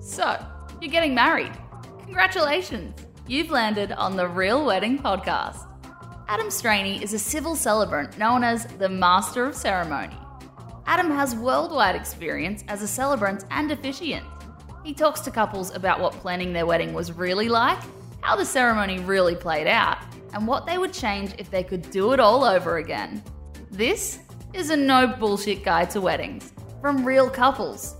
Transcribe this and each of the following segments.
So, you're getting married. Congratulations! You've landed on the Real Wedding Podcast. Adam Straney is a civil celebrant known as the Master of Ceremony. Adam has worldwide experience as a celebrant and officiant. He talks to couples about what planning their wedding was really like, how the ceremony really played out, and what they would change if they could do it all over again. This is a no bullshit guide to weddings from real couples.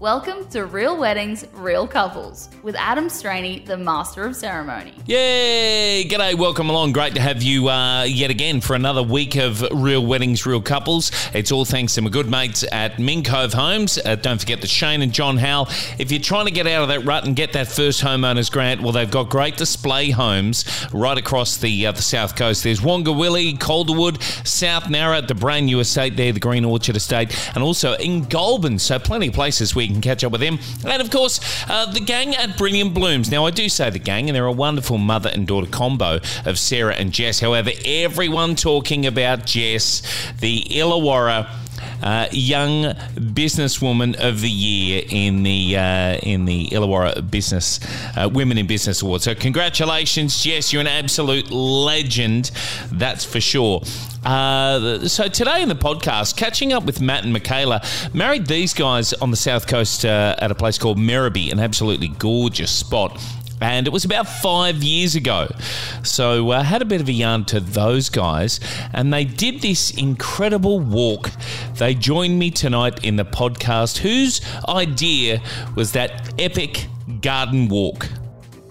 Welcome to Real Weddings, Real Couples with Adam Straney, the Master of Ceremony. Yay! G'day, welcome along. Great to have you uh, yet again for another week of Real Weddings, Real Couples. It's all thanks to my good mates at Mincove Homes. Uh, don't forget the Shane and John Howell. If you're trying to get out of that rut and get that first homeowners grant, well, they've got great display homes right across the uh, the south coast. There's Wongawilli, Calderwood, South Nowra, the brand new estate there, the Green Orchard Estate, and also in Goulburn. So plenty of places where you can catch up with them. And of course, uh, the gang at Brilliant Blooms. Now, I do say the gang, and they're a wonderful mother and daughter combo of Sarah and Jess. However, everyone talking about Jess, the Illawarra. Uh, young businesswoman of the year in the uh, in the Illawarra Business uh, Women in Business Award. So congratulations, Jess! You're an absolute legend, that's for sure. Uh, so today in the podcast, catching up with Matt and Michaela, married these guys on the south coast uh, at a place called Merribee, an absolutely gorgeous spot. And it was about five years ago. So I uh, had a bit of a yarn to those guys, and they did this incredible walk. They joined me tonight in the podcast. Whose idea was that epic garden walk?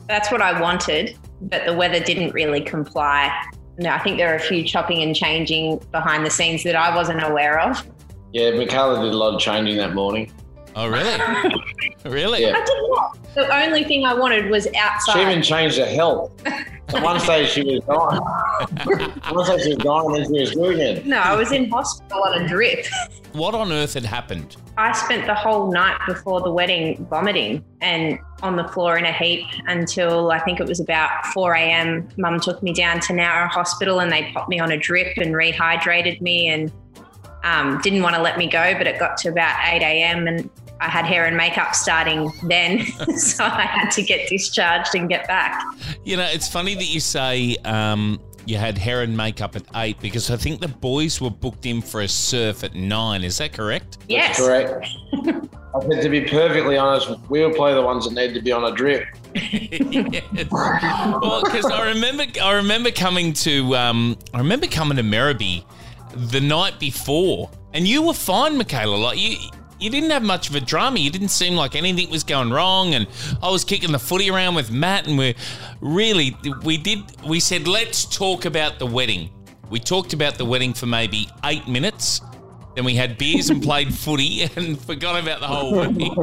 That's what I wanted, but the weather didn't really comply. No, I think there are a few chopping and changing behind the scenes that I wasn't aware of. Yeah, Michaela did a lot of changing that morning. Oh, really? really? Yeah. I did not. The only thing I wanted was outside. She even changed her health. At one stage, she was gone. one stage, she was gone, and then she was good again. no, I was in hospital on a drip. What on earth had happened? I spent the whole night before the wedding vomiting and on the floor in a heap until I think it was about 4 a.m. Mum took me down to Nowra Hospital and they popped me on a drip and rehydrated me and um, didn't want to let me go. But it got to about 8 a.m. and I had hair and makeup starting then. so I had to get discharged and get back. You know, it's funny that you say um, you had hair and makeup at eight because I think the boys were booked in for a surf at nine. Is that correct? Yes. That's correct. I said, to be perfectly honest, we'll play the ones that need to be on a drip. yes. Well, because I remember, I remember coming to, um, I remember coming to Merribee the night before, and you were fine, Michaela. Like you, you didn't have much of a drama. You didn't seem like anything was going wrong, and I was kicking the footy around with Matt, and we're really, we did, we said, let's talk about the wedding. We talked about the wedding for maybe eight minutes. Then we had beers and played footy and forgot about the whole wedding.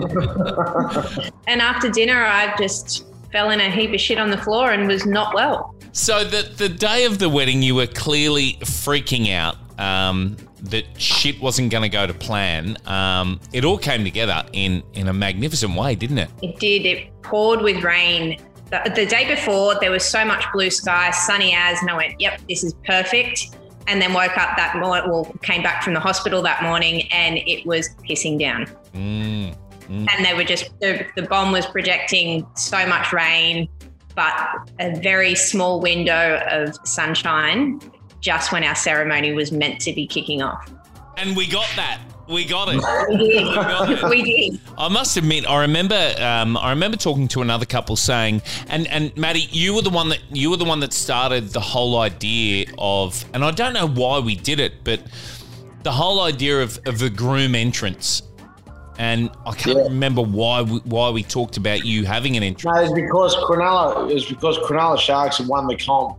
And after dinner, I just fell in a heap of shit on the floor and was not well. So the the day of the wedding, you were clearly freaking out. Um, that shit wasn't going to go to plan. Um, it all came together in in a magnificent way, didn't it? It did. It poured with rain. The, the day before, there was so much blue sky, sunny as, and I went, yep, this is perfect. And then woke up that morning, well, came back from the hospital that morning, and it was pissing down. Mm. And they were just, the, the BOM was projecting so much rain, but a very small window of sunshine just when our ceremony was meant to be kicking off. And we got that. We got it. We did. We got it. we did. I must admit, I remember, um, I remember talking to another couple saying, and and Maddie, you were the one that you were the one that started the whole idea of, and I don't know why we did it, but the whole idea of, of the groom entrance, and I can't Yeah. remember why we, why we talked about you having an entrance. No, it's because Cronulla, it was because Cronulla Sharks had won the comp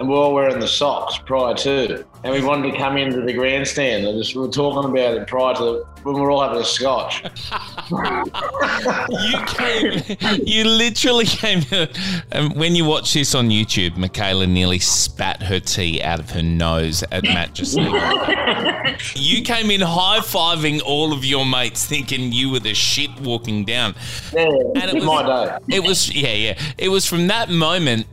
and we were all wearing the socks prior to. And we wanted to come into the grandstand. And just, we were talking about it prior to when we were all having a scotch. You came, you literally came. And when you watch this on YouTube, Michaela nearly spat her tea out of her nose at Matt just. You came in high fiving all of your mates, thinking you were the shit walking down. Yeah, And it was- my day. It was, yeah, yeah. It was from that moment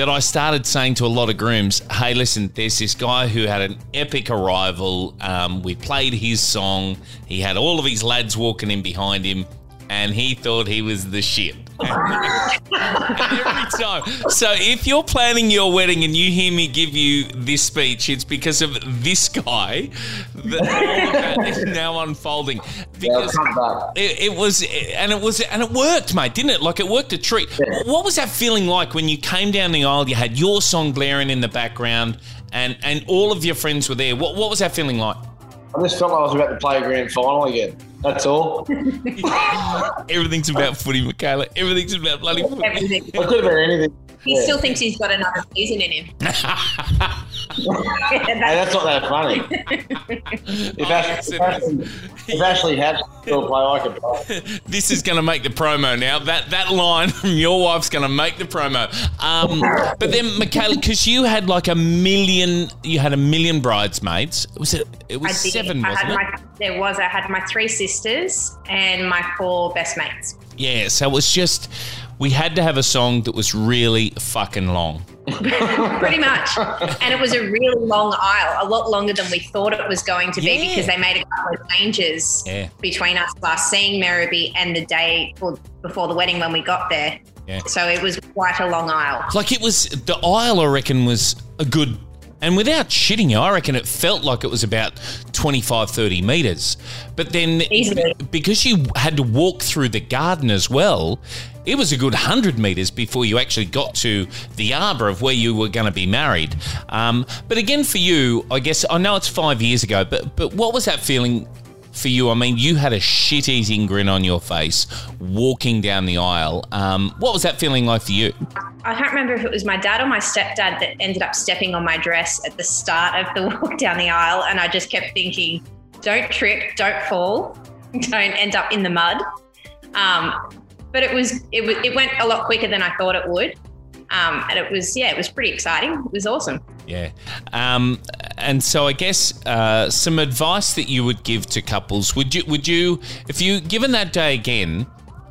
that I started saying to a lot of grooms, hey, listen, there's this guy who had an epic arrival. Um, we played his song. He had all of his lads walking in behind him. and he thought he was the shit. Every time. So if you're planning your wedding and you hear me give you this speech, it's because of this guy that all of that is now unfolding. Because it, it was, and it was, and it worked, mate, didn't it? Like it worked a treat. What was that feeling like when you came down the aisle? You had your song blaring in the background, and and all of your friends were there. What what was that feeling like? I just felt like I was about to play a grand final again. That's all. Everything's about footy, Michaela. Everything's about bloody footy. Everything. It could have been anything. He Yeah. still thinks he's got another season in him. Hey, that's not that funny. If Oh, Ashley, if Ashley, if Ashley had to still play, I could play. this is going to make the promo now. That that line from your wife's going to make the promo. Um, but then, Michaela, because you had like a million, you had a million bridesmaids. Was it? It was I seven, I wasn't had it? my, there was. I had my three sisters and my four best mates. Yeah. So it was just we had to have a song that was really fucking long. Pretty much. and it was a really long aisle, a lot longer than we thought it was going to be Yeah. because they made a couple of changes Yeah. between us last seeing Merribee and the day before the wedding when we got there. Yeah. So it was quite a long aisle. Like it was the aisle, I reckon, was a good. And without shitting you, I reckon it felt like it was about 25, 30 metres. But then, Easily. because you had to walk through the garden as well, it was a good 100 metres before you actually got to the arbour of where you were going to be married. Um, but again, for you, I guess, I know it's five years ago, but, but what was that feeling for you? I mean, you had a shit eating grin on your face walking down the aisle. Um, what was that feeling like for you? I can't remember if it was my dad or my stepdad that ended up stepping on my dress at the start of the walk down the aisle. And I just kept thinking, don't trip, don't fall, don't end up in the mud. Um, but it was, it was, it went a lot quicker than I thought it would. Um, and it was, yeah, it was pretty exciting. It was awesome. Yeah. Um, and so I guess uh, some advice that you would give to couples would you would you if you given that day again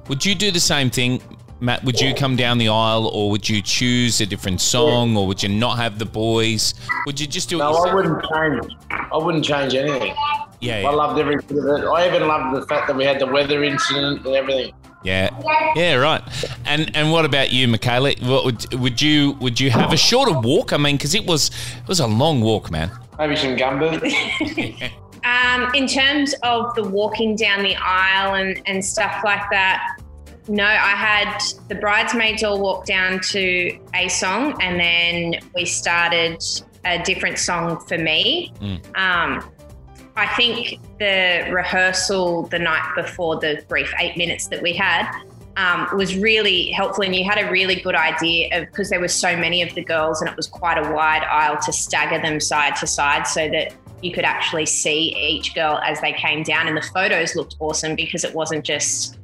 would you do the same thing Matt would you come down the aisle or would you choose a different song or would you not have the boys would you just do it No, I wouldn't change. I wouldn't change anything. yeah I yeah, loved every bit of it. I even loved the fact that we had the weather incident and everything. Yeah. Yeah right. And and what about you Michaela? What would would you would you have a shorter walk? I mean because it was it was a long walk man. Maybe some gumbo. Um, in terms of the walking down the aisle and, and stuff like that, no, I had the bridesmaids all walk down to a song and then we started a different song for me. Um, I think the rehearsal the night before the brief eight minutes that we had um, was really helpful, and you had a really good idea of because there were so many of the girls, and it was quite a wide aisle to stagger them side to side so that you could actually see each girl as they came down, and the photos looked awesome because it wasn't just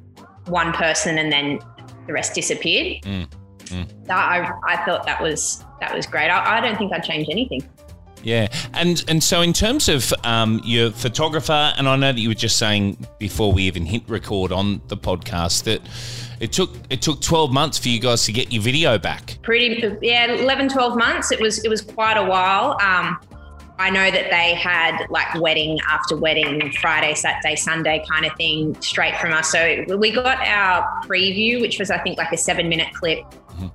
one person and then the rest disappeared. Mm, That I, I thought that was that was great. I, I don't think I'd change anything. Yeah, and and so in terms of um, your photographer, and I know that you were just saying before we even hit record on the podcast that it took it took twelve months for you guys to get your video back. pretty yeah 11 12 months. It was it was quite a while. Um i know that they had like wedding after wedding friday saturday sunday kind of thing straight from us. So we got our preview which was i think like a seven minute clip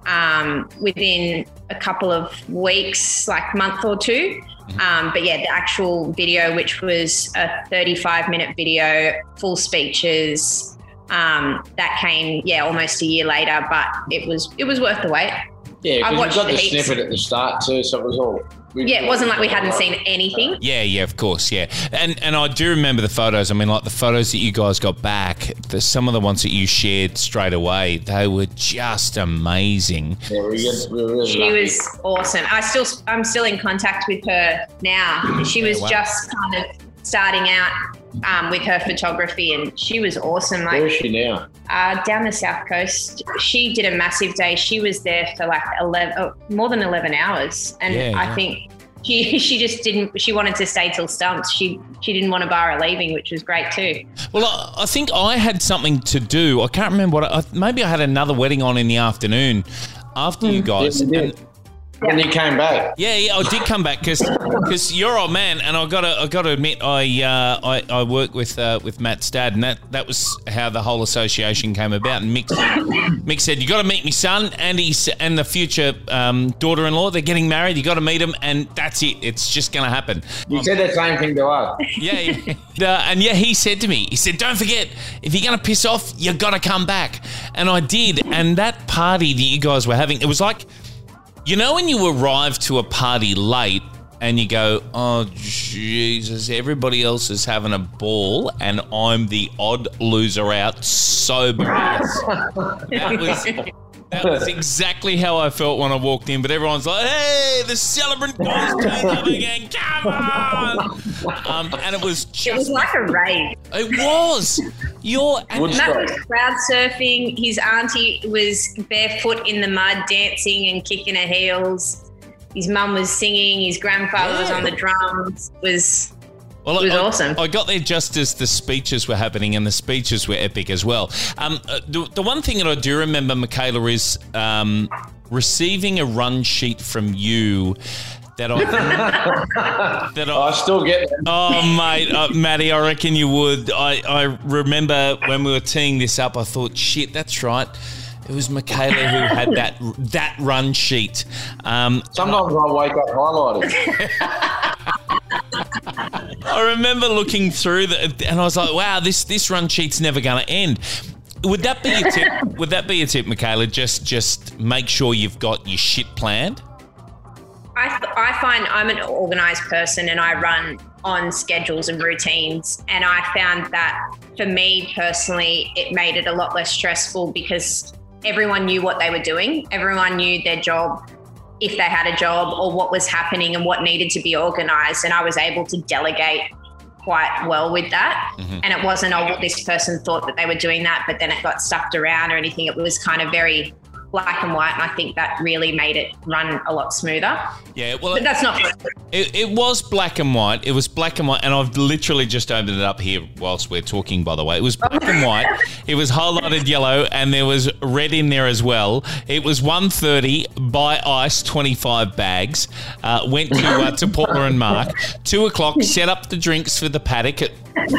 um, within a couple of weeks like month or two. Um, but yeah the actual video which was a 35 minute video full speeches um, that came yeah almost a year later but it was it was worth the wait Yeah, I because we got the the heaps. snippet at the start too, so it was all. we- Yeah, it wasn't like we hadn't seen anything. Yeah, yeah, of course, yeah, and and I do remember the photos. I mean, like the photos that you guys got back. The, some of the ones that you shared straight away, they were just amazing. Yeah, we, get, we were really She lucky. was awesome. I still, I'm still in contact with her now. She was wow. just kind of starting out um, with her photography, and she was awesome. Where is Like she now? uh, down the south coast, she did a massive day. She was there for like eleven, oh, more than eleven hours, and Yeah, I yeah. think. She, she just didn't she wanted to stay till stumps she she didn't want to bar her leaving which was great too Well, I, I think I had something to do. I can't remember what. I, maybe I had another wedding on in the afternoon after you guys. Yeah, we and, did. When you came back. Yeah, yeah, I did come back because because you're old man, and I got to I got to admit I uh, I, I work with uh, with Matt's dad, and that, that was how the whole association came about. And Mick Mick said you got to meet my son and he's and the future um, daughter-in-law. They're getting married. You got to meet them, and that's it. It's just going to happen. You said the same thing to us. Yeah, yeah. Uh, and yeah, he said to me, he said, "Don't forget, if you're going to piss off, you got to come back." And I did, and that party that you guys were having, it was like. You know when you arrive to a party late and you go, "Oh Jesus, everybody else is having a ball and I'm the odd loser out sober." that was that was exactly how I felt when I walked in. But everyone's like, "Hey, the celebrant goes to again! Come on!" Um, and it was just, It was like a rave. it was your and Matt was crowd surfing. His auntie was barefoot in the mud, dancing and kicking her heels. His mum was singing. His grandfather was on the drums. It was Well, It was I, awesome. I got there just as the speeches were happening, and the speeches were epic as well. Um, uh, the, the one thing that I do remember, Michaela, is um, receiving a run sheet from you that I that I. I still get them. Oh, mate, uh, Maddie, I reckon you would. I, I remember when we were teeing this up, I thought, shit, that's right. It was Michaela who had that that run sheet. Um, Sometimes I wake up highlighted. I remember looking through the, and I was like, "Wow, this this run sheet's never going to end." Would that be a tip? would that be a tip, Michaela? Just just make sure you've got your shit planned. I, I find I'm an organized person and I run on schedules and routines. And I found that for me personally, it made it a lot less stressful because everyone knew what they were doing, everyone knew their job. If they had a job or what was happening and what needed to be organized, and I was able to delegate quite well with that. Mm-hmm. And it wasn't, oh, well, this person thought that they were doing that, but then it got stuffed around or anything. It was kind of very black and white. And I think that really made it run a lot smoother. Yeah, well, But that's not It, it was black and white. It was black and white, and I've literally just opened it up here whilst we're talking. By the way, it was black and white. It was highlighted yellow, and there was red in there as well. It was 1.30, buy ice, twenty five bags. Uh, went to uh, to Paula and Mark. Two o'clock, set up the drinks for the paddock at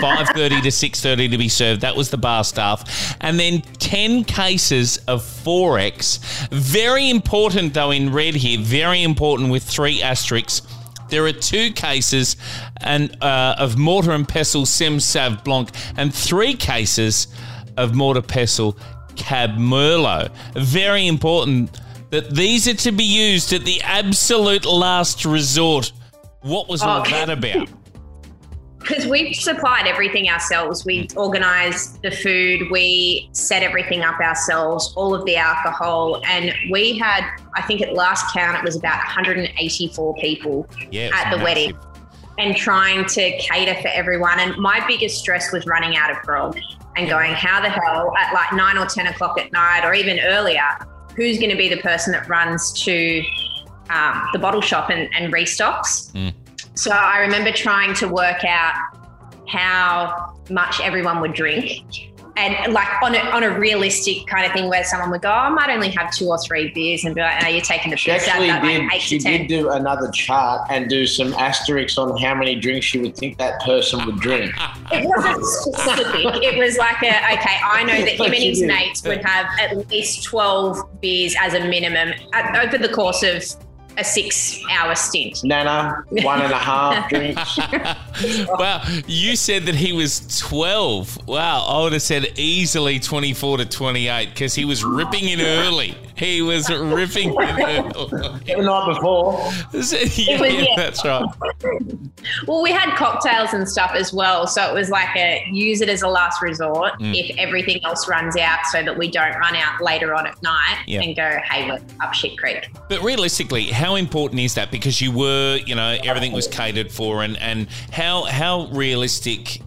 five thirty to six thirty to be served. That was the bar staff, and then ten cases of XXXX. Very important though in red here. Very important with three asterisks. There are two cases and uh, of mortar and pestle Sem Sav Blanc and three cases of mortar pestle Cab Merlot. Very important that these are to be used at the absolute last resort. What was all Oh. that about? Because we supplied everything ourselves. We organized the food, we set everything up ourselves, all of the alcohol, and we had, I think at last count, it was about 184 people Yeah, at the massive. wedding and trying to cater for everyone. And my biggest stress was running out of grog and going, how the hell at like nine or 10 o'clock at night or even earlier, who's going to be the person that runs to um, the bottle shop and, and restocks? Mm. So I remember trying to work out how much everyone would drink. And like on a, on a realistic kind of thing where someone would go, oh, I might only have two or three beers and be like, no, you're taking the She piss out actually of that, did. like She to 10. did do another chart and do some asterisks on how many drinks she would think that person would drink. It wasn't specific. It was like a okay. I know that him and his you mates would have at least twelve beers as a minimum at, over the course of a six-hour stint. Nana, one and a half drinks. wow, you said that he was 12. Wow, I would have said easily 24 to 28 because he was ripping in early. He was ripping in early. The night before. yeah, was, yeah, yeah. that's right. Well, we had cocktails and stuff as well, so it was like a use it as a last resort Mm. if everything else runs out, so that we don't run out later on at night Yeah. and go, hey, we're up shit creek. But realistically, how important is that? Because you were, you know, everything was catered for, and and how how realistic.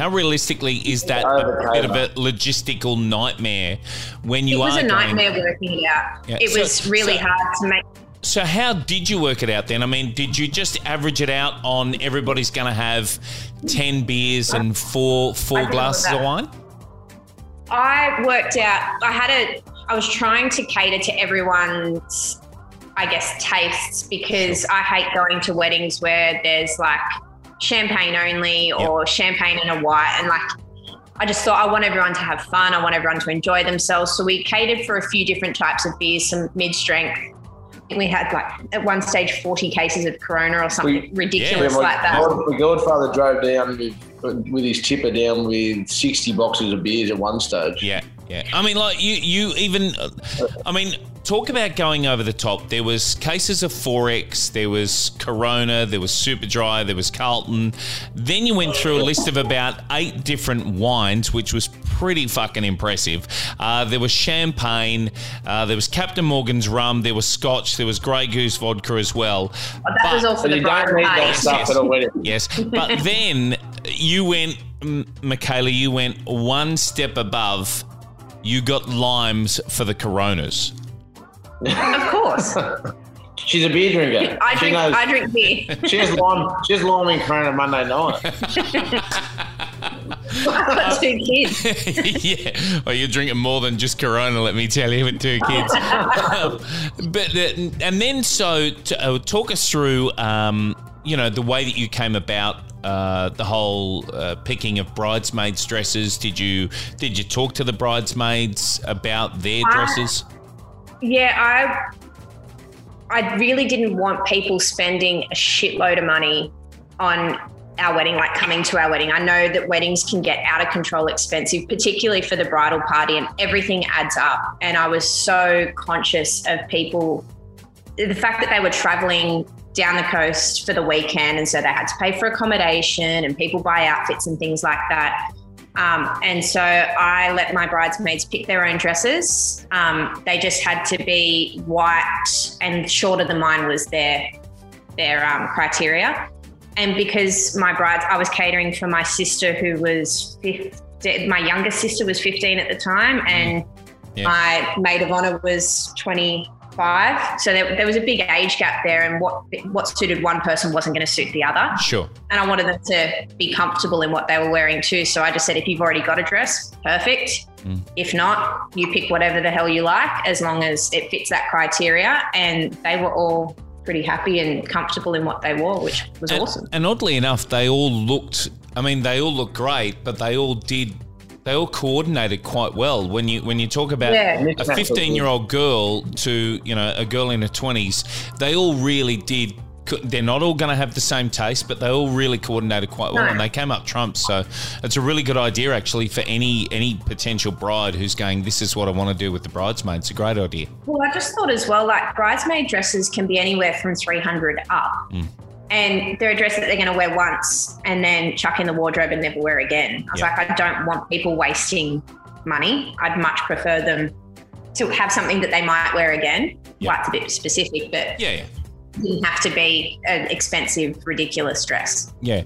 How realistically is that a bit of a logistical nightmare when you are? It was are a going- nightmare working it out. Yeah, It so- was really so- hard to make. So how did you work it out then? I mean, did you just average it out on everybody's going to have ten beers and four four I think it was glasses of wine? I worked out. I had a. I was trying to cater to everyone's. I guess, tastes because I hate going to weddings where there's like champagne only or champagne and a white. And like, I just thought I want everyone to have fun. I want everyone to enjoy themselves. So we catered for a few different types of beers, some mid strength. We had like at one stage 40 cases of Corona or something ridiculous Yeah, like that. my godfather drove down with, with his tipper down with 60 boxes of beers at one stage. Yeah, yeah. I mean, like you, you even. I mean, talk about going over the top. There was cases of XXXX, there was Corona, there was Super Dry, there was Carlton. Then you went through a list of about eight different wines, which was pretty fucking impressive. Uh, there was champagne, uh, there was Captain Morgan's rum, there was Scotch, there was Grey Goose vodka as well. But that was all for the you bride don't need that stuff at. Yes, but then you went, M- Michaela, you went one step above. You got limes for the Coronas. Of course. She's a beer drinker. I she drink, knows. I drink beer. she has lime. She has lime in Corona Monday night. I've got two kids. yeah, well, you're drinking more than just Corona, let me tell you, with two kids. but uh, and then so to, uh, talk us through, um, you know, the way that you came about. Uh, the whole uh, picking of bridesmaids' dresses. Did you did you talk to the bridesmaids about their I- dresses? Yeah, I I really didn't want people spending a shitload of money on our wedding, like coming to our wedding. I know that weddings can get out of control expensive, particularly for the bridal party, and everything adds up. And I was so conscious of people, the fact that they were traveling down the coast for the weekend, and so they had to pay for accommodation and people buy outfits and things like that. Um, and so I let my bridesmaids pick their own dresses. Um, they just had to be white and shorter than mine was their their um, criteria. And because my brides, I was catering for my sister who was 15, my younger sister was 15 at the time, and Yeah. my maid of honor was 25. So there, there was a big age gap there, and what what suited one person wasn't going to suit the other Sure. and I wanted them to be comfortable in what they were wearing too. So I just said, if you've already got a dress, perfect. Mm. If not, you pick whatever the hell you like, as long as it fits that criteria. And they were all pretty happy and comfortable in what they wore, which was And, awesome. and oddly enough, they all looked. I mean, they all looked great, but they all did. They all coordinated quite well. When you when you talk about Yeah. a fifteen year old girl to you know a girl in her twenties, they all really did. They're not all going to have the same taste, but they all really coordinated quite well, No. and they came up trumps. So it's a really good idea, actually, for any any potential bride who's going. This is what I want to do with the bridesmaids. It's a great idea. Well, I just thought as well, like bridesmaid dresses can be anywhere from 300 up. Mm. And they're a dress that they're going to wear once and then chuck in the wardrobe and never wear again. I was Yeah. like, I don't want people wasting money. I'd much prefer them to have something that they might wear again. Yeah. Well, it's a bit specific, but Yeah, yeah. it doesn't have to be an expensive, ridiculous dress. Yeah.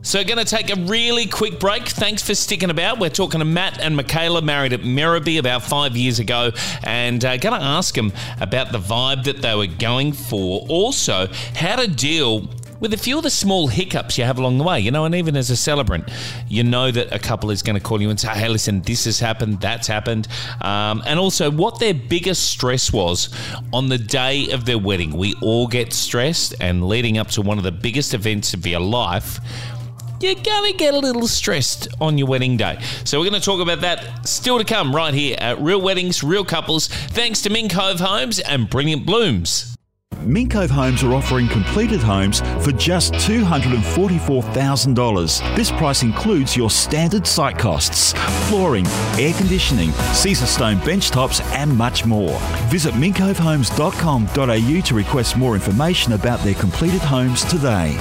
So, going to take a really quick break. Thanks for sticking about. We're talking to Matt and Michaela, married at Merribee about five years ago, and uh, going to ask them about the vibe that they were going for. Also, how to deal with a few of the small hiccups you have along the way. You know, and even as a celebrant, you know that a couple is going to call you and say, hey, listen, this has happened, that's happened. Um, and also, what their biggest stress was on the day of their wedding. We all get stressed, and leading up to one of the biggest events of your life, you're going to get a little stressed on your wedding day. So, we're going to talk about that still to come right here at Real Weddings, Real Couples, thanks to Ming Cove Homes and Brilliant Blooms. Mink Cove Homes are offering completed homes for just $244,000. This price includes your standard site costs, flooring, air conditioning, Caesar stone bench tops, and much more. Visit minkcovehomes.com.au to request more information about their completed homes today.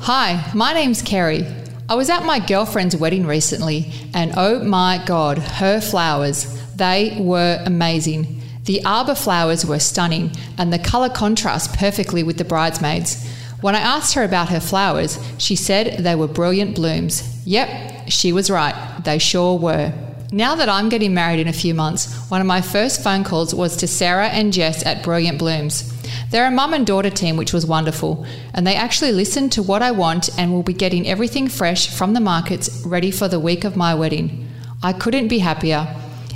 Hi, my name's Kerry. I was at my girlfriend's wedding recently, and oh my god, her flowers, they were amazing. The arbor flowers were stunning, and the colour contrast perfectly with the bridesmaids. When I asked her about her flowers, she said they were brilliant blooms. Yep, she was right, they sure were. Now that I'm getting married in a few months, one of my first phone calls was to Sarah and Jess at Brilliant Blooms. They're a mum and daughter team, which was wonderful, and they actually listened to what I want and will be getting everything fresh from the markets ready for the week of my wedding. I couldn't be happier.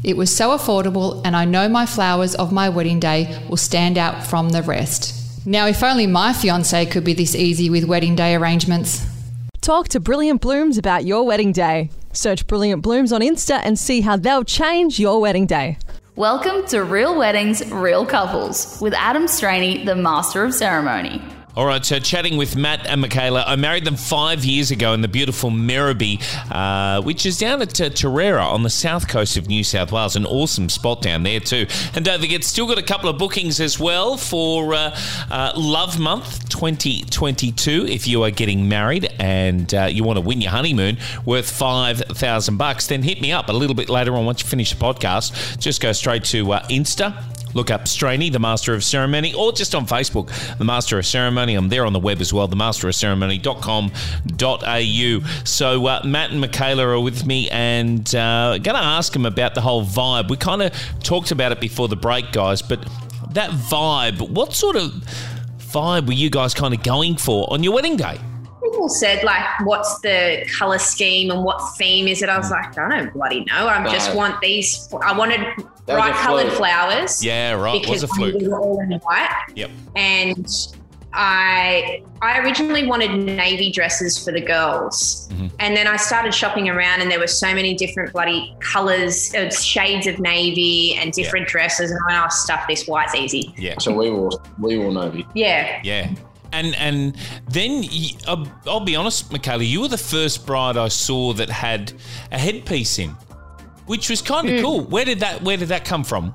It was so affordable, and I know my flowers of my wedding day will stand out from the rest. Now, if only my fiance could be this easy with wedding day arrangements. Talk to Brilliant Blooms about your wedding day. Search Brilliant Blooms on Insta and see how they'll change your wedding day. Welcome to Real Weddings, Real Couples with Adam Straney, the Master of Ceremony. All right, so chatting with Matt and Michaela. I married them five years ago in the beautiful Merribee, uh, which is down at uh, on the south coast of New South Wales. An awesome spot down there, too. And don't forget, still got a couple of bookings as well for uh, uh, Love Month 2022 if you are getting married and uh, you want to win your honeymoon worth 5000 bucks. Then hit me up a little bit later on once you finish the podcast. Just go straight to uh, Insta Look up Straney, the Master of Ceremony, or just on Facebook, the Master of Ceremony. I'm there on the web as well, themasterofceremony.com.au. So uh, Matt and Michaela are with me and uh, going to ask them about the whole vibe. We kind of talked about it before the break, guys, but that vibe, what sort of vibe were you guys kind of going for on your wedding day? People said like, "What's the color scheme and what theme is it?" I was like, "I don't bloody know. I just want these. I wanted That bright colored flowers Yeah, right. because was a fluke. we were all in white, Yep. and I I originally wanted navy dresses for the girls, Mm-hmm. and then I started shopping around, and there were so many different bloody colors, uh, shades of navy, and different dresses, and I went, "Oh, stuff this white's easy." Yeah. So we will we will navy. Yeah, Yeah. And and then y- I'll, I'll be honest, Michaela, you were the first bride I saw that had a headpiece in, which was kind of cool. Where did that Where did that come from?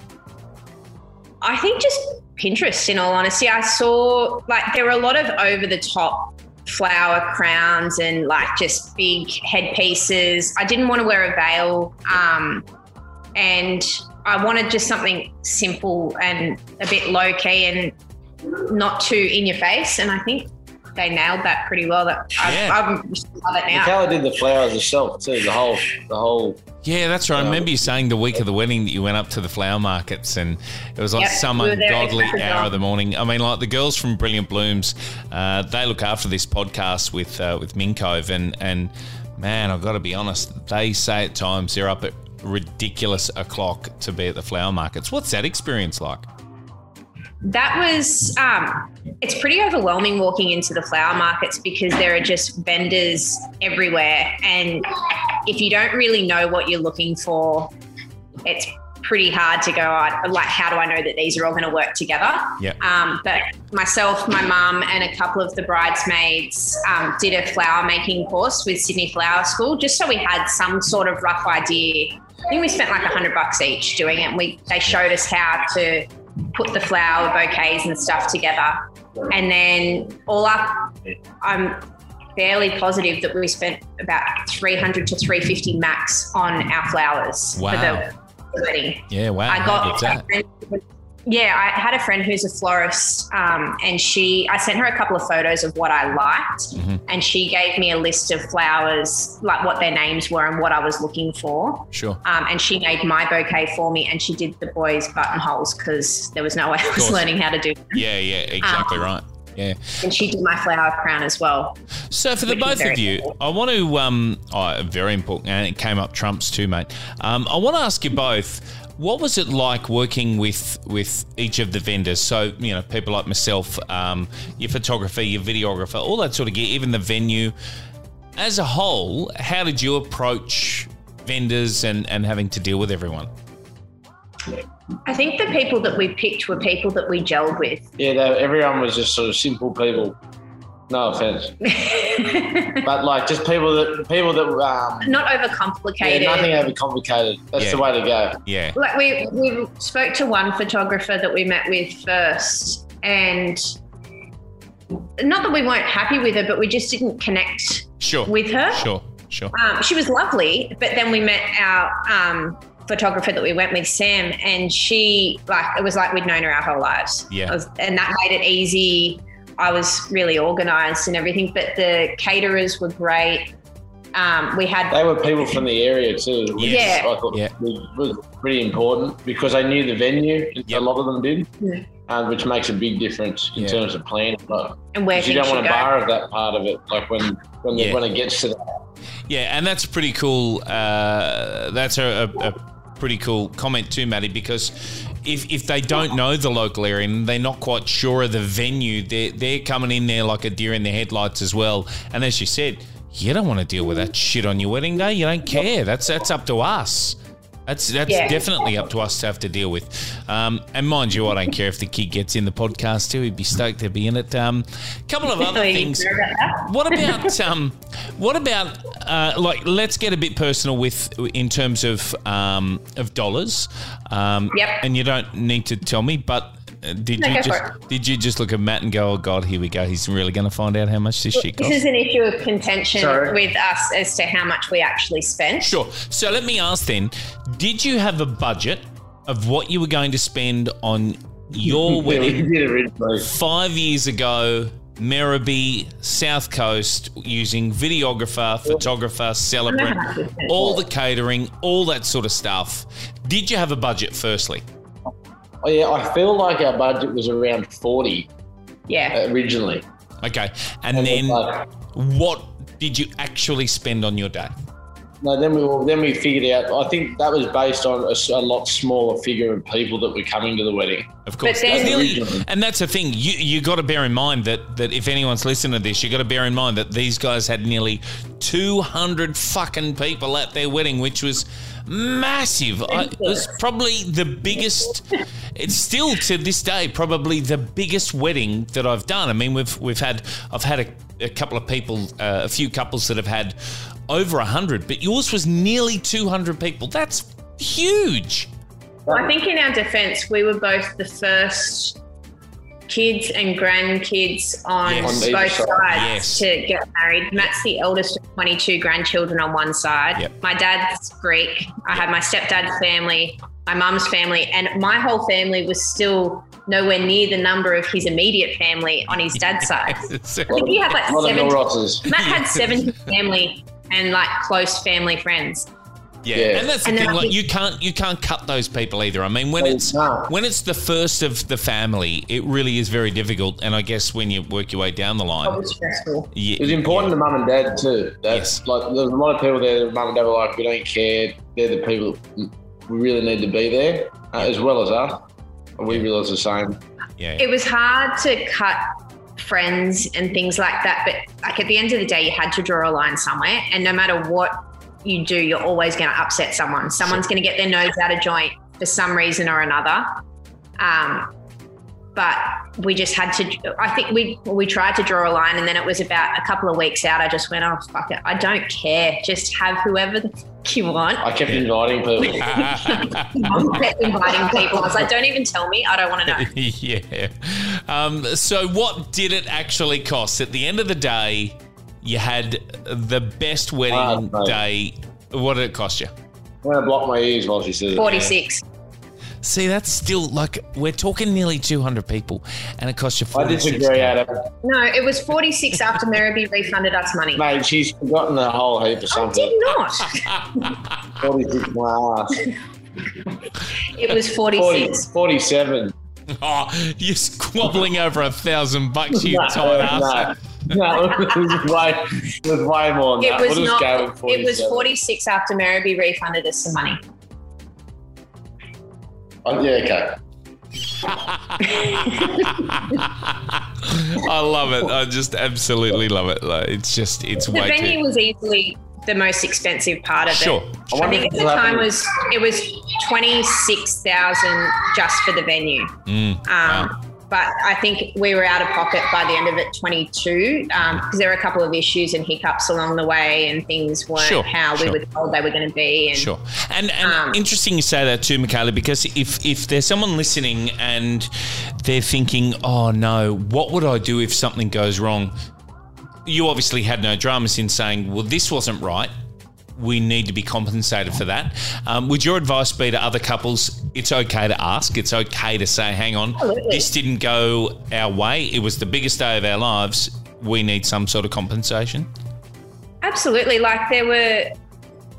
I think just Pinterest, in all honesty. I saw like there were a lot of over the top flower crowns and like just big headpieces. I didn't want to wear a veil. Um, and I wanted just something simple and a bit low key and not too in your face. And I think they nailed that pretty well. That I, Yeah. I love it now. Michaela did the flowers herself too. The whole the whole. Yeah, that's right. I remember you saying the week of the wedding that you went up to the flower markets and it was like Yep, some we ungodly exactly hour well. of the morning. I mean, like the girls from Brilliant Blooms, uh, they look after this podcast with uh, with Mincove and and man, I've got to be honest, they say at times they're up at ridiculous o'clock to be at the flower markets. What's that experience like? That was um, it's pretty overwhelming walking into the flower markets because there are just vendors everywhere. And if you don't really know what you're looking for it's pretty hard to go "Oh, like how do i know that these are all going to work together? Yeah. um, but myself my mum and a couple of the bridesmaids um, did a flower making course with sydney flower school just so we had some sort of rough idea. I think we spent like a hundred bucks each doing it. We they showed us how to put the flower bouquets and stuff together. And then all up, I'm fairly positive that we spent about 300 to 350 max on our flowers Wow. for the wedding. Yeah, wow. I got? Yeah, I had a friend who's a florist, um, and she I sent her a couple of photos of what I liked, Mm-hmm. and she gave me a list of flowers, like what their names were and what I was looking for. Sure. Um, and she made my bouquet for me, and she did the boys' buttonholes because there was no way I was learning how to do. Them. Yeah, yeah, exactly Um, right. Yeah. And she did my flower crown as well. So for the both of you, important. I want to um, oh, very important, and it came up trumps too, mate. Um, I want to ask you both. What was it like working with with each of the vendors? So you know, people like myself, um, your photographer, your videographer, all that sort of gear, even the venue. As a whole, how did you approach vendors and, and having to deal with everyone? I think the people that we picked were people that we gelled with. Yeah, they, everyone was just sort of simple people. No offense, but like just people that people that um, Not yeah, overcomplicated. nothing overcomplicated. That's Yeah. the way to go. Yeah, like we we spoke to one photographer that we met with first and not that we weren't happy with her but we just didn't connect sure, with her sure, sure. um, she was lovely but then we met our um, photographer that we went with sam and she like it was like we'd known her our whole lives Yeah. It was- and that made it easy i was really organized and everything but the caterers were great um, we had They were people from the area too. which Yeah. I thought Yeah. was, was pretty important because they knew the venue. Yep. A lot of them did, Yeah. um, which makes a big difference in Yeah. terms of planning. Like, and where 'cause you don't want to go. borrow that part of it. Like when when, Yeah. when it gets to that. Yeah, and that's pretty cool. Uh, that's a, a, a pretty cool comment too, Maddie, because if, if they don't know the local area and they're not quite sure of the venue, they're, they're coming in there like a deer in the headlights as well. And as you said, you don't want to deal with that shit on your wedding day. You don't care. That's that's up to us. That's that's Yeah. definitely up to us to have to deal with. Um, and mind you, I don't care if the kid gets in the podcast too. He'd be stoked to be in it. A um, couple of other things. about? What about um, what about uh, like? Let's get a bit personal with in terms of um, of dollars. Um, Yep. And you don't need to tell me, but. Did No, you just did you just look at Matt and go, oh God, here we go. He's really going to find out how much this shit This is an issue of contention Sorry. with us as to how much we actually spent. Sure. So let me ask then: Did you have a budget of what you were going to spend on your wedding did five years ago? Merribee, South Coast, using videographer, photographer, celebrant, all the catering, all that sort of stuff. Did you have a budget firstly? Oh, yeah, I feel like our budget was around 40 Yeah. originally. Okay. And And then like, what did you actually spend on your day? no, then we well, then we figured out. I think that was based on a lot smaller figure of people that were coming to the wedding. Of course, then- That's nearly- and that's the thing. You you got to bear in mind that that if anyone's listening to this, you got to bear in mind that these guys had nearly two hundred fucking people at their wedding, which was massive. I, it was probably the biggest. It's still to this day probably the biggest wedding that I've done. I mean, we've we've had I've had a, a couple of people, uh, a few couples that have had over hundred, but yours was nearly two hundred people. That's huge. Well, I think in our defense, we were both the first kids and grandkids on Yes. Both side. sides Yes. to get married. Matt's the eldest of 22 grandchildren on one side. Yep. My dad's Greek. I had my stepdad's family, my mum's family, and my whole family was still nowhere near the number of his immediate family on his dad's side. I think he had like A lot 70, Matt had 70 family and like close family friends. Yeah. Yeah. and that's the And thing. Like you can't you can't cut those people either. I mean, when No, it's no. when it's the first of the family, it really is very difficult. And I guess when you work your way down the It line, was stressful. yeah, It was important to mum and dad too. That's Yes. like there's a lot of people there. that Mum and dad were like, we don't care. They're the people we really need to be there, uh, as well as us. And we realise the same. yeah, it was hard to cut friends and things like that but like at the end of the day you had to draw a line somewhere and no matter what you do you're always going to upset someone. Someone's going to get their nose out of joint for some reason or another. Um, but we just had to i think we we tried to draw a line and then it was about a couple of weeks out. I just went oh fuck it. I don't care. Just have whoever the fuck you want. I kept inviting people. I kept inviting people. I was like don't even tell me. I don't want to know. Yeah. Um, so, what did it actually cost? At the end of the day, you had the best wedding ah, mate. day. What did it cost you? I'm going to block my ears while she says it. 46 See, that's still like we're talking nearly two hundred people, and it cost you. 46 I 46 disagree, Adam. No, it was 46 after Merribee refunded us money. Mate, she's forgotten a whole heap of something. I did not. 46 my ass. It was 40, 46. 47. Oh, you're squabbling over a thousand bucks, you No, tight ass. no, no, it was way, it was way more than It that. was we'll just go not. with It was 46 after Merribee refunded us some money. Oh, yeah, okay. I love it. I just absolutely love it. Like, it's just, it's The way The venue too. was easily the most expensive part of Sure. it. I I think at the time happen- was it was 26,000 just for the venue. Mm, Um, wow. But I think we were out of pocket by the end of it, 22, because there were a couple of issues and hiccups along the way, and things weren't Sure, how sure. we were told they were going to be. And Sure, and and Um, interesting you say that too, Michaela, because if if there's someone listening and they're thinking, oh no, what would I do if something goes wrong? You obviously had no dramas in saying, well, this wasn't right. We need to be compensated for that. Um, would your advice be to other couples? It's okay to ask. It's okay to say, "Hang on, Absolutely. this didn't go our way. It was the biggest day of our lives. We need some sort of compensation." Absolutely. Like there were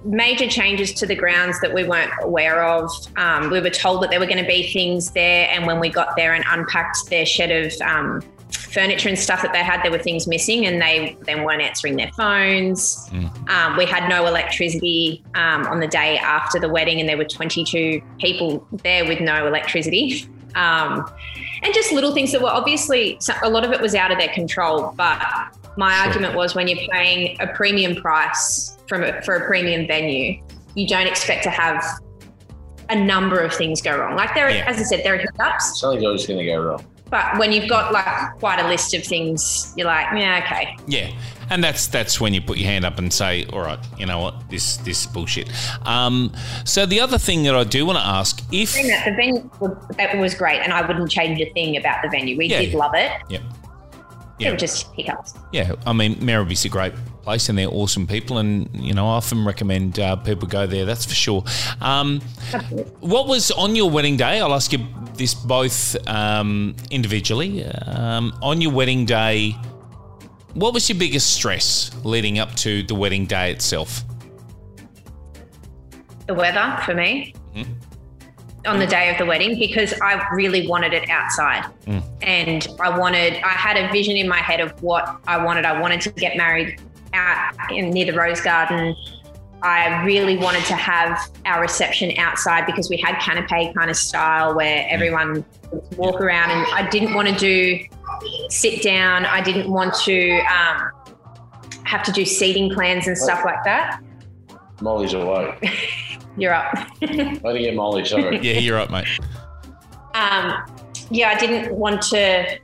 major changes to the grounds that we weren't aware of. Um, we were told that there were going to be things there, and when we got there and unpacked their shed of um, furniture and stuff that they had, there were things missing, and they then weren't answering their phones. Um, we had no electricity um, on the day after the wedding, and there were 22 people there with no electricity. Um, and just little things that were obviously a lot of it was out of their control. But my argument was when you're paying a premium price from a, for a premium venue, you don't expect to have a number of things go wrong. Like there, Yeah. as I said, there are hiccups. Something's always going to go wrong. But when you've got like quite a list of things, you're like, yeah, okay. Yeah, and that's that's when you put your hand up and say, "All right, you know what? This this bullshit." Um, so the other thing that I do want to ask, if that the venue was, that was great, and I wouldn't change a thing about the venue. We Yeah. did love it. yeah, They Yeah. just hiccups. yeah, I mean, Merribee's a great place, and they're awesome people, and you know, I often recommend uh, people go there. That's for sure. Um, what was on your wedding day? I'll ask you this both um, individually. Um, on your wedding day, what was your biggest stress leading up to the wedding day itself? The weather for me on the day of the wedding because I really wanted it outside, and I wanted. I had a vision in my head of what I wanted. I wanted to get married out in near the rose garden. I really wanted to have our reception outside because we had canapé kind of style where everyone would walk around, and I didn't want to do sit down. I didn't want to um, have to do seating plans and stuff like that. Molly's away. You're up. I didn't get Molly, sorry. Yeah, you're up, mate. um, yeah, I didn't want to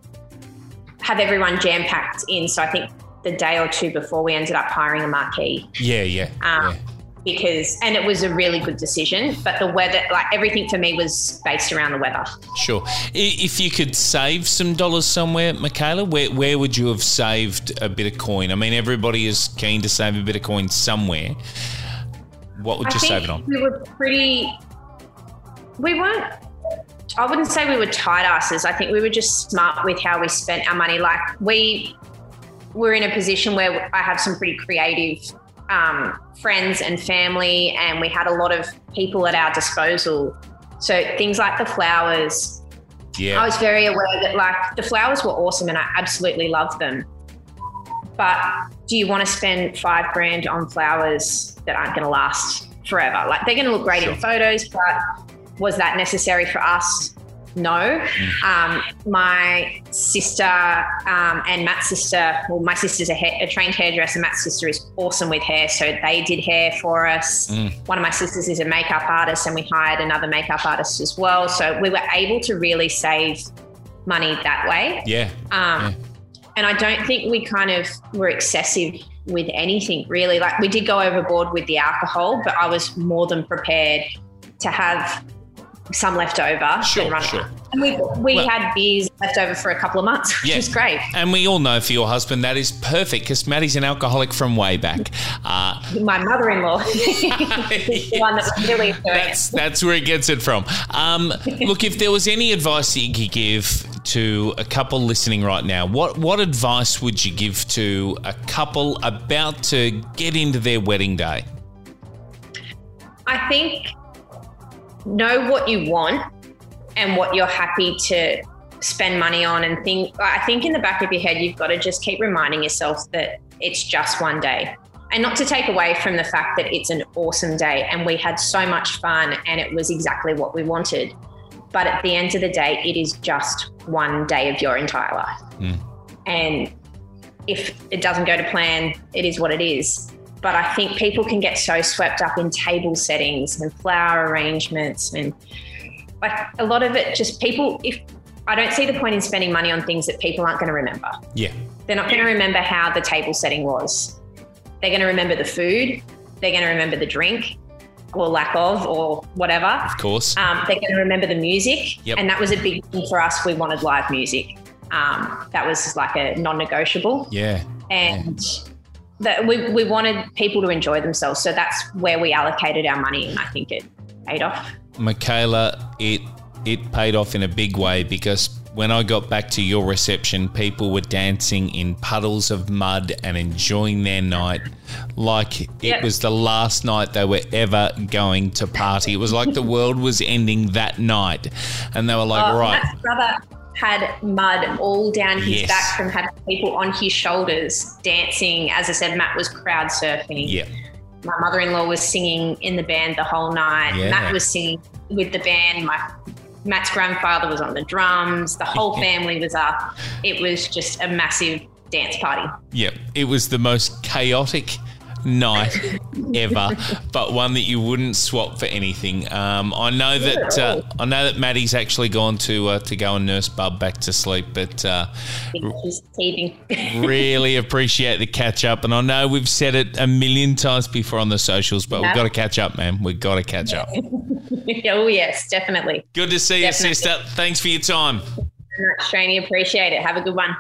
have everyone jam packed in. So I think the day or two before we ended up hiring a marquee Yeah, yeah, um, yeah. because, and it was a really good decision. But the weather, like everything for me was based around the weather. Sure. If you could save some dollars somewhere, Michaela, where, where would you have saved a bit of coin? I mean, everybody is keen to save a bit of coin somewhere. What would you save it on? we were pretty, we weren't, I wouldn't say we were tight asses. I think we were just smart with how we spent our money. Like we were in a position where I have some pretty creative um, friends and family, and we had a lot of people at our disposal. So things like the flowers, Yeah. I was very aware that like the flowers were awesome and I absolutely loved them. But do you want to spend five grand on flowers that aren't going to last forever? Like they're going to look great in photos, but was that necessary for us? No. Um, my sister um, and Matt's sister, well, my sister's a, hair, a trained hairdresser. Matt's sister is awesome with hair. So they did hair for us. One of my sisters is a makeup artist, and we hired another makeup artist as well. So we were able to really save money that way. yeah. Um, And I don't think we kind of were excessive with anything really. Like we did go overboard with the alcohol, but I was more than prepared to have some left over Sure, and run sure. out. And we we Well- had beers left over for a couple of months, which Yeah. was great. And we all know for your husband that is perfect because Maddie's an alcoholic from way back. Uh, My mother-in-law is the one that really that's that's where he gets it from. Um, look, if there was any advice that you could give to a couple listening right now, what what advice would you give to a couple about to get into their wedding day? I think know what you want and what you're happy to spend money on and think I think in the back of your head you've got to just keep reminding yourself that it's just one day. And not to take away from the fact that it's an awesome day and we had so much fun and it was exactly what we wanted. But at the end of the day, it is just one day of your entire life. Hmm. And if it doesn't go to plan, it is what it is. But I think people can get so swept up in table settings and flower arrangements and like a lot of it just people if I don't see the point in spending money on things that people aren't going to remember. Yeah, They're not going to remember how the table setting was. They're going to remember the food. They're going to remember the drink or lack of or whatever. of course. Um, they're going to remember the music. Yep. And that was a big thing for us. We wanted live music. Um, that was like a non negotiable. Yeah. And that we, we wanted people to enjoy themselves. So that's where we allocated our money. And I think it paid off. Michaela, it it paid off in a big way because when I got back to your reception, people were dancing in puddles of mud and enjoying their night like it Yep. was the last night they were ever going to party. It was like the world was ending that night, and they were like, Oh, "Right, brother, had mud all down his Yes. back from having people on his shoulders dancing. As I said, Matt was crowd surfing. Yeah. My mother in law was singing in the band the whole night. Yeah. Matt was singing with the band. My Matt's grandfather was on the drums. The whole family was up. It was just a massive dance party. Yeah, it was the most chaotic night ever, but one that you wouldn't swap for anything. Um, I know that uh, I know that Maddie's actually gone to uh, to go and nurse Bub back to sleep, but uh, She's teething. really appreciate the catch up. And I know we've said it a million times before on the socials, but we've got to catch up, man. We've got to catch up. oh yes, definitely. Good to see Definitely. you, sister. Thanks for your time. Straney, appreciate it. Have a good one.